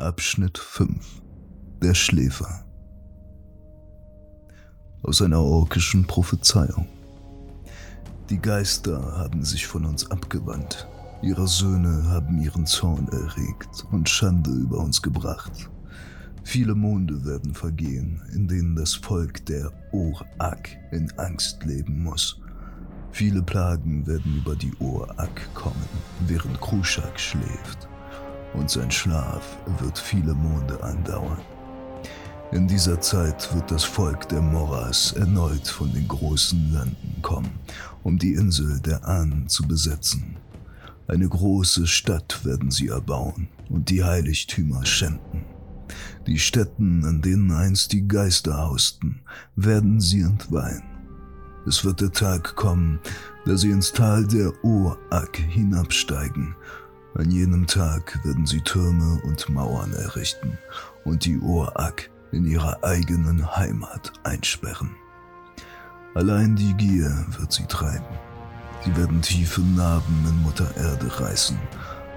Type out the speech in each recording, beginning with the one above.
Abschnitt 5 Der Schläfer Aus einer orkischen Prophezeiung Die Geister haben sich von uns abgewandt. Ihre Söhne haben ihren Zorn erregt und Schande über uns gebracht. Viele Monde werden vergehen, in denen das Volk der Orak in Angst leben muss. Viele Plagen werden über die Orak kommen, während Kruschak schläft und sein Schlaf wird viele Monde andauern. In dieser Zeit wird das Volk der Moras erneut von den großen Landen kommen, um die Insel der Ahnen zu besetzen. Eine große Stadt werden sie erbauen und die Heiligtümer schänden. Die Städten, an denen einst die Geister hausten, werden sie entweihen. Es wird der Tag kommen, da sie ins Tal der Oak hinabsteigen an jenem Tag werden sie Türme und Mauern errichten und die Orak in ihrer eigenen Heimat einsperren. Allein die Gier wird sie treiben. Sie werden tiefe Narben in Mutter Erde reißen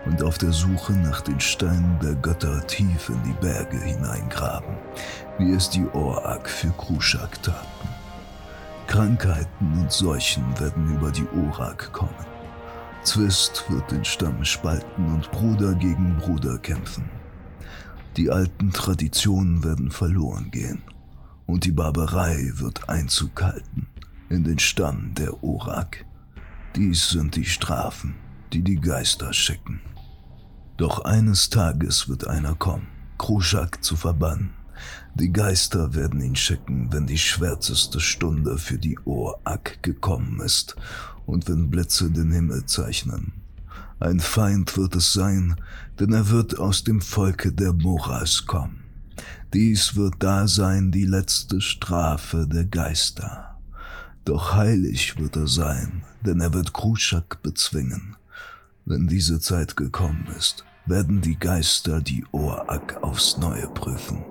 und auf der Suche nach den Steinen der Götter tief in die Berge hineingraben, wie es die Orak für Kruschak taten. Krankheiten und Seuchen werden über die Orak kommen. Zwist wird den Stamm spalten und Bruder gegen Bruder kämpfen. Die alten Traditionen werden verloren gehen und die Barbarei wird Einzug halten in den Stamm der Orak. Dies sind die Strafen, die die Geister schicken. Doch eines Tages wird einer kommen, Kruschak zu verbannen. Die Geister werden ihn schicken, wenn die schwärzeste Stunde für die Orak gekommen ist und wenn Blitze den Himmel zeichnen. Ein Feind wird es sein, denn er wird aus dem Volke der Moras kommen. Dies wird da sein die letzte Strafe der Geister. Doch heilig wird er sein, denn er wird Kruschak bezwingen. Wenn diese Zeit gekommen ist, werden die Geister die Orak aufs Neue prüfen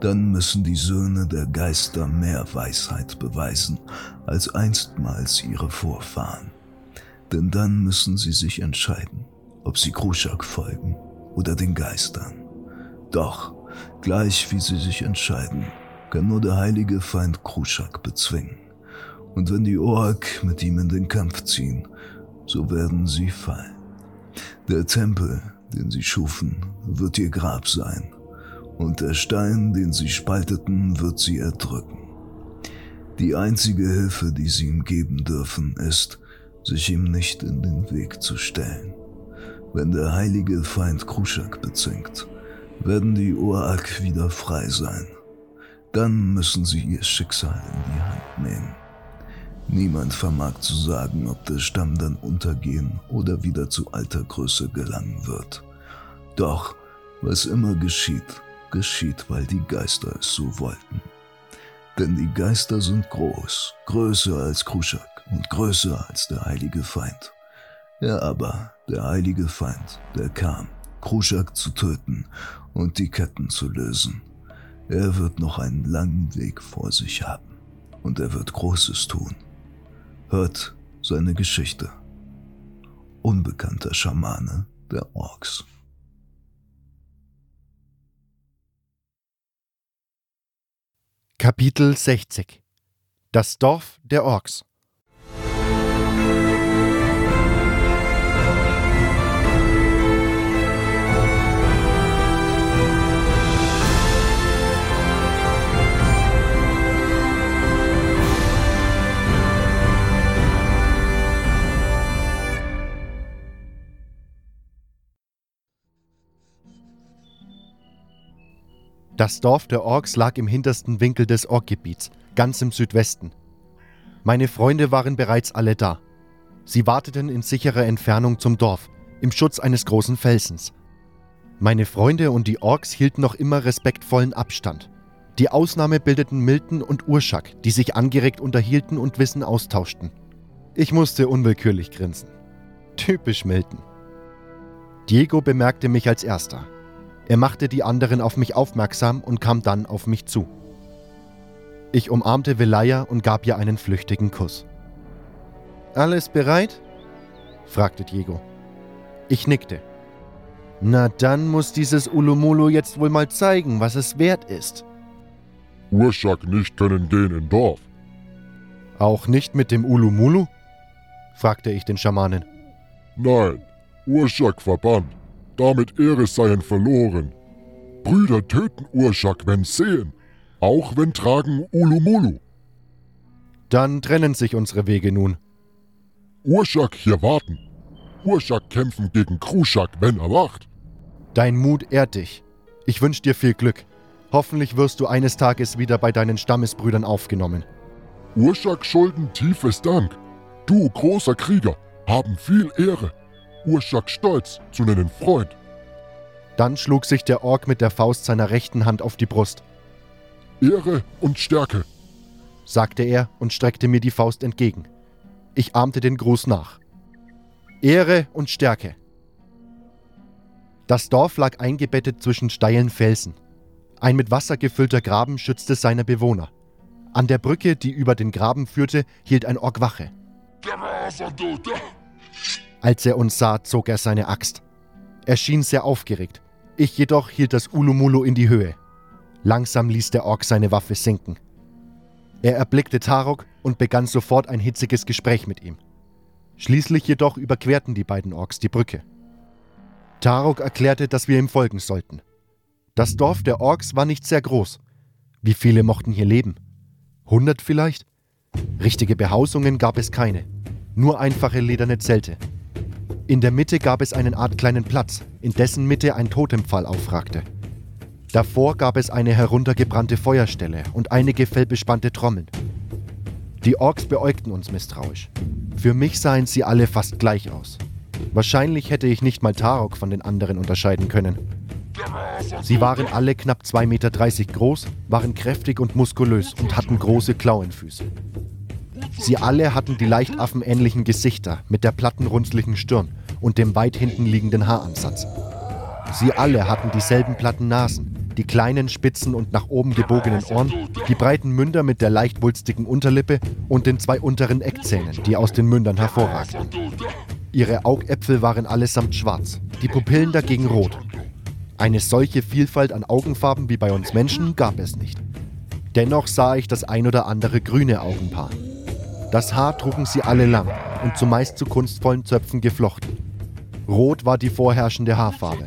dann müssen die Söhne der Geister mehr Weisheit beweisen als einstmals ihre Vorfahren. Denn dann müssen sie sich entscheiden, ob sie Kruschak folgen oder den Geistern. Doch, gleich wie sie sich entscheiden, kann nur der heilige Feind Kruschak bezwingen. Und wenn die Ork mit ihm in den Kampf ziehen, so werden sie fallen. Der Tempel, den sie schufen, wird ihr Grab sein und der Stein, den sie spalteten, wird sie erdrücken. Die einzige Hilfe, die sie ihm geben dürfen, ist, sich ihm nicht in den Weg zu stellen. Wenn der heilige Feind Kruschak bezwingt, werden die Orak wieder frei sein. Dann müssen sie ihr Schicksal in die Hand nehmen. Niemand vermag zu sagen, ob der Stamm dann untergehen oder wieder zu alter Größe gelangen wird. Doch, was immer geschieht, geschieht, weil die Geister es so wollten. Denn die Geister sind groß, größer als Kruschak und größer als der heilige Feind. Er aber, der heilige Feind, der kam, Kruschak zu töten und die Ketten zu lösen. Er wird noch einen langen Weg vor sich haben und er wird Großes tun. Hört seine Geschichte. Unbekannter Schamane der Orks. Kapitel 60 Das Dorf der Orks Das Dorf der Orks lag im hintersten Winkel des Orkgebiets, ganz im Südwesten. Meine Freunde waren bereits alle da. Sie warteten in sicherer Entfernung zum Dorf, im Schutz eines großen Felsens. Meine Freunde und die Orks hielten noch immer respektvollen Abstand. Die Ausnahme bildeten Milton und Urschak, die sich angeregt unterhielten und Wissen austauschten. Ich musste unwillkürlich grinsen. Typisch Milton. Diego bemerkte mich als erster. Er machte die anderen auf mich aufmerksam und kam dann auf mich zu. Ich umarmte Velaya und gab ihr einen flüchtigen Kuss. Alles bereit? fragte Diego. Ich nickte. Na dann muss dieses Ulumulu jetzt wohl mal zeigen, was es wert ist. Urschak nicht können gehen in Dorf. Auch nicht mit dem Ulumulu? fragte ich den Schamanen. Nein, Urschak verbannt. Damit Ehre seien verloren. Brüder töten Urschak, wenn sehen, auch wenn tragen Ulumulu. Dann trennen sich unsere Wege nun. Urschak hier warten. Urschak kämpfen gegen Kruschak, wenn er wacht. Dein Mut ehrt dich. Ich wünsche dir viel Glück. Hoffentlich wirst du eines Tages wieder bei deinen Stammesbrüdern aufgenommen. Urschak schulden tiefes Dank. Du, großer Krieger, haben viel Ehre. Urschak stolz zu nennen Freund. Dann schlug sich der Ork mit der Faust seiner rechten Hand auf die Brust. Ehre und Stärke, sagte er und streckte mir die Faust entgegen. Ich ahmte den Gruß nach. Ehre und Stärke. Das Dorf lag eingebettet zwischen steilen Felsen. Ein mit Wasser gefüllter Graben schützte seine Bewohner. An der Brücke, die über den Graben führte, hielt ein Ork Wache. Als er uns sah, zog er seine Axt. Er schien sehr aufgeregt. Ich jedoch hielt das Ulumulu in die Höhe. Langsam ließ der Ork seine Waffe sinken. Er erblickte Tarok und begann sofort ein hitziges Gespräch mit ihm. Schließlich jedoch überquerten die beiden Orks die Brücke. Tarok erklärte, dass wir ihm folgen sollten. Das Dorf der Orks war nicht sehr groß. Wie viele mochten hier leben? Hundert vielleicht? Richtige Behausungen gab es keine, nur einfache lederne Zelte. In der Mitte gab es einen Art kleinen Platz, in dessen Mitte ein Totempfahl aufragte. Davor gab es eine heruntergebrannte Feuerstelle und einige fellbespannte Trommeln. Die Orks beäugten uns misstrauisch. Für mich sahen sie alle fast gleich aus. Wahrscheinlich hätte ich nicht mal Tarok von den anderen unterscheiden können. Sie waren alle knapp 2,30 Meter groß, waren kräftig und muskulös und hatten große Klauenfüße. Sie alle hatten die leicht affenähnlichen Gesichter mit der platten, runzlichen Stirn und dem weit hinten liegenden Haaransatz. Sie alle hatten dieselben platten Nasen, die kleinen, spitzen und nach oben gebogenen Ohren, die breiten Münder mit der leicht wulstigen Unterlippe und den zwei unteren Eckzähnen, die aus den Mündern hervorragten. Ihre Augäpfel waren allesamt schwarz, die Pupillen dagegen rot. Eine solche Vielfalt an Augenfarben wie bei uns Menschen gab es nicht. Dennoch sah ich das ein oder andere grüne Augenpaar. Das Haar trugen sie alle lang und zumeist zu kunstvollen Zöpfen geflochten. Rot war die vorherrschende Haarfarbe.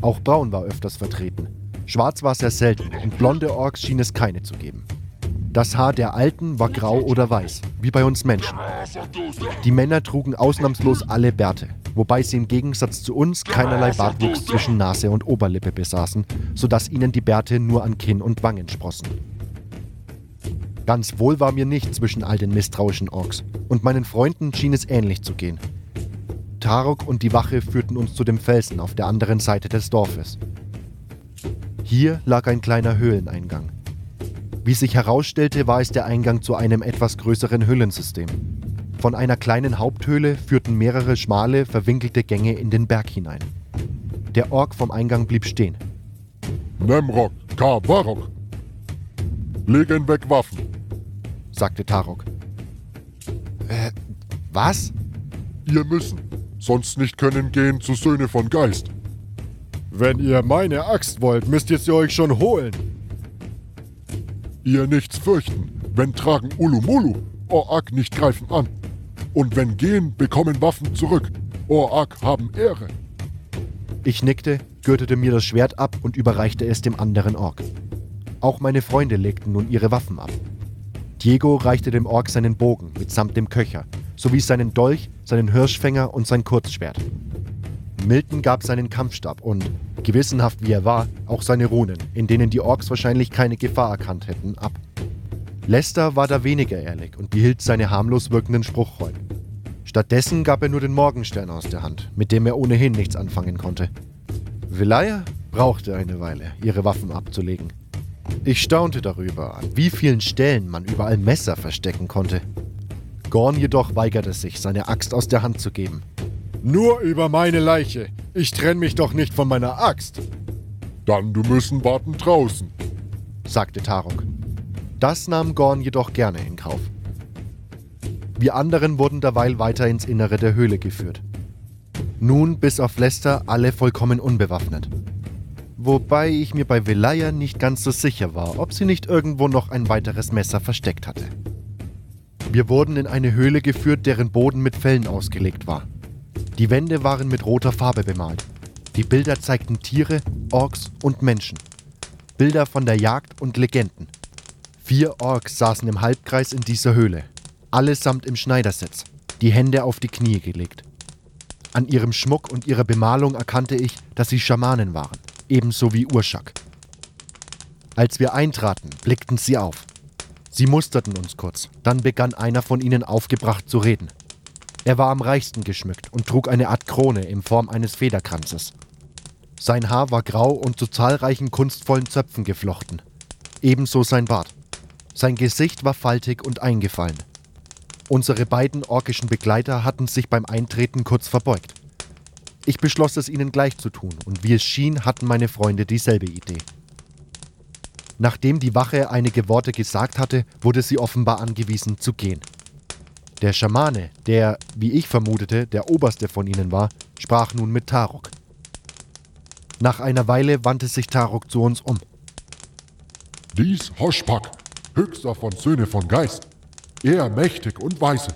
Auch braun war öfters vertreten. Schwarz war sehr selten und blonde Orks schien es keine zu geben. Das Haar der Alten war grau oder weiß, wie bei uns Menschen. Die Männer trugen ausnahmslos alle Bärte, wobei sie im Gegensatz zu uns keinerlei Bartwuchs zwischen Nase und Oberlippe besaßen, sodass ihnen die Bärte nur an Kinn und Wangen sprossen. Ganz wohl war mir nicht zwischen all den misstrauischen Orks, und meinen Freunden schien es ähnlich zu gehen. Tarok und die Wache führten uns zu dem Felsen auf der anderen Seite des Dorfes. Hier lag ein kleiner Höhleneingang. Wie sich herausstellte, war es der Eingang zu einem etwas größeren Höhlensystem. Von einer kleinen Haupthöhle führten mehrere schmale, verwinkelte Gänge in den Berg hinein. Der Ork vom Eingang blieb stehen. Nemrok, Kabarok. Legen weg Waffen, sagte Tarok. Äh, was? Ihr müssen, sonst nicht können gehen zu Söhne von Geist. Wenn ihr meine Axt wollt, müsst ihr sie euch schon holen. Ihr nichts fürchten, wenn tragen Ulumulu, Orak nicht greifen an. Und wenn gehen, bekommen Waffen zurück. Orak haben Ehre. Ich nickte, gürtete mir das Schwert ab und überreichte es dem anderen Ork. Auch meine Freunde legten nun ihre Waffen ab. Diego reichte dem Ork seinen Bogen mitsamt dem Köcher, sowie seinen Dolch, seinen Hirschfänger und sein Kurzschwert. Milton gab seinen Kampfstab und, gewissenhaft wie er war, auch seine Runen, in denen die Orks wahrscheinlich keine Gefahr erkannt hätten, ab. Lester war da weniger ehrlich und behielt seine harmlos wirkenden Spruchrollen. Stattdessen gab er nur den Morgenstern aus der Hand, mit dem er ohnehin nichts anfangen konnte. Velaya brauchte eine Weile, ihre Waffen abzulegen. Ich staunte darüber, an wie vielen Stellen man überall Messer verstecken konnte. Gorn jedoch weigerte sich, seine Axt aus der Hand zu geben nur über meine Leiche. Ich trenne mich doch nicht von meiner Axt. Dann du müssen warten draußen, sagte Tarok. Das nahm Gorn jedoch gerne in Kauf. Wir anderen wurden derweil weiter ins Innere der Höhle geführt. Nun bis auf Lester alle vollkommen unbewaffnet. Wobei ich mir bei Velaya nicht ganz so sicher war, ob sie nicht irgendwo noch ein weiteres Messer versteckt hatte. Wir wurden in eine Höhle geführt, deren Boden mit Fellen ausgelegt war. Die Wände waren mit roter Farbe bemalt. Die Bilder zeigten Tiere, Orks und Menschen. Bilder von der Jagd und Legenden. Vier Orks saßen im Halbkreis in dieser Höhle, allesamt im Schneidersitz, die Hände auf die Knie gelegt. An ihrem Schmuck und ihrer Bemalung erkannte ich, dass sie Schamanen waren, ebenso wie Urschak. Als wir eintraten, blickten sie auf. Sie musterten uns kurz, dann begann einer von ihnen aufgebracht zu reden. Er war am reichsten geschmückt und trug eine Art Krone in Form eines Federkranzes. Sein Haar war grau und zu zahlreichen kunstvollen Zöpfen geflochten. Ebenso sein Bart. Sein Gesicht war faltig und eingefallen. Unsere beiden orkischen Begleiter hatten sich beim Eintreten kurz verbeugt. Ich beschloss es ihnen gleich zu tun, und wie es schien, hatten meine Freunde dieselbe Idee. Nachdem die Wache einige Worte gesagt hatte, wurde sie offenbar angewiesen zu gehen. Der Schamane, der, wie ich vermutete, der oberste von ihnen war, sprach nun mit Tarok. Nach einer Weile wandte sich Tarok zu uns um. Dies Hoschpak, höchster von Söhne von Geist, er mächtig und weise.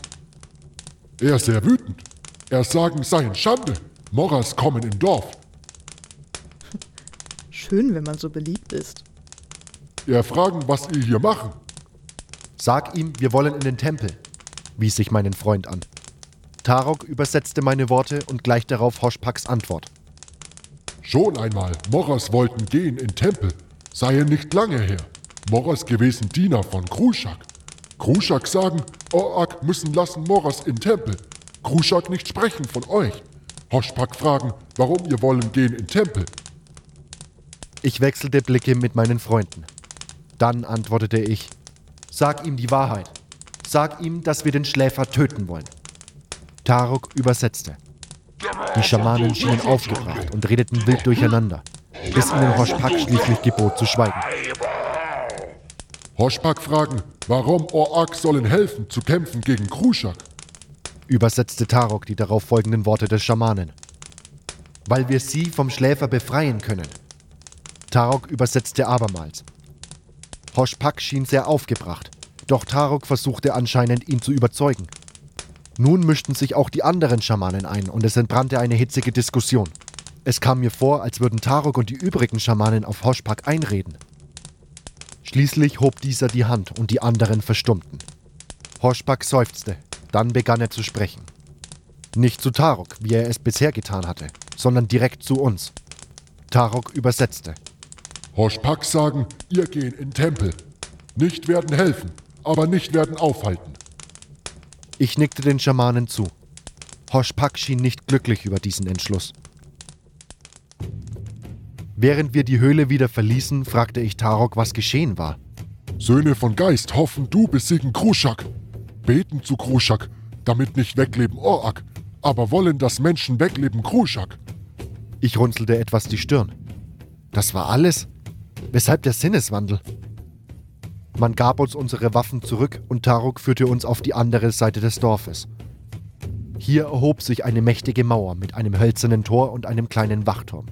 Er sehr wütend. Er sagen, seien Schande. Morras kommen im Dorf. Schön, wenn man so beliebt ist. Er fragen, was ihr hier machen. Sag ihm, wir wollen in den Tempel, wies ich meinen Freund an. Tarok übersetzte meine Worte und gleich darauf Hoschpaks Antwort. Schon einmal, Morras wollten gehen in Tempel. Seien nicht lange her. Morras gewesen Diener von Kruschak. Kruschak sagen, Oak müssen lassen Morras in Tempel. Kruschak nicht sprechen von euch. Hoschpak fragen, warum ihr wollen gehen in Tempel. Ich wechselte Blicke mit meinen Freunden. Dann antwortete ich, sag ihm die Wahrheit. Sag ihm, dass wir den Schläfer töten wollen. Tarok übersetzte. Die Schamanen schienen aufgebracht und redeten wild durcheinander, bis ihnen Hoschpak schließlich gebot zu schweigen. Hoschpak fragen, warum Oak sollen helfen zu kämpfen gegen Kruschak. Übersetzte Tarok die darauf folgenden Worte des Schamanen. Weil wir sie vom Schläfer befreien können. Tarok übersetzte abermals. Hoschpak schien sehr aufgebracht, doch Tarok versuchte anscheinend ihn zu überzeugen. Nun mischten sich auch die anderen Schamanen ein und es entbrannte eine hitzige Diskussion. Es kam mir vor, als würden Tarok und die übrigen Schamanen auf Hoschpak einreden. Schließlich hob dieser die Hand und die anderen verstummten. Hoschpak seufzte, dann begann er zu sprechen. Nicht zu Tarok, wie er es bisher getan hatte, sondern direkt zu uns. Tarok übersetzte. Hoschpak sagen, ihr gehen in Tempel. Nicht werden helfen, aber nicht werden aufhalten. Ich nickte den Schamanen zu. Hoschpak schien nicht glücklich über diesen Entschluss. Während wir die Höhle wieder verließen, fragte ich Tarok, was geschehen war. Söhne von Geist hoffen, du besiegen Kruschak. Beten zu Kruschak, damit nicht wegleben Orak, aber wollen, dass Menschen wegleben Kruschak. Ich runzelte etwas die Stirn. Das war alles? Weshalb der Sinneswandel? Man gab uns unsere Waffen zurück und Tarok führte uns auf die andere Seite des Dorfes. Hier erhob sich eine mächtige Mauer mit einem hölzernen Tor und einem kleinen Wachturm.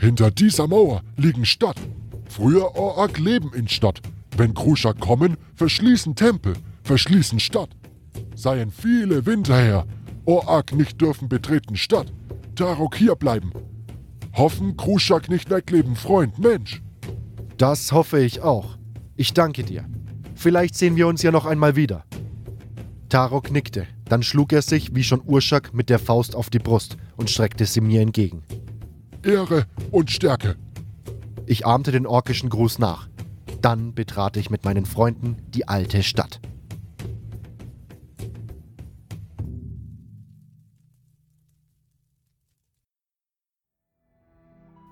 Hinter dieser Mauer liegen Stadt. Früher Orak leben in Stadt. Wenn Kruschak kommen, verschließen Tempel, verschließen Stadt. Seien viele Winter her. Orak nicht dürfen betreten Stadt. Tarok hier bleiben. Hoffen, Kruschak nicht wegleben, Freund, Mensch. Das hoffe ich auch. Ich danke dir. Vielleicht sehen wir uns ja noch einmal wieder. Tarok nickte, dann schlug er sich, wie schon Urschak, mit der Faust auf die Brust und streckte sie mir entgegen. Ehre und Stärke. Ich ahmte den orkischen Gruß nach. Dann betrat ich mit meinen Freunden die alte Stadt.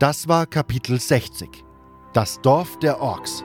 Das war Kapitel 60. Das Dorf der Orks.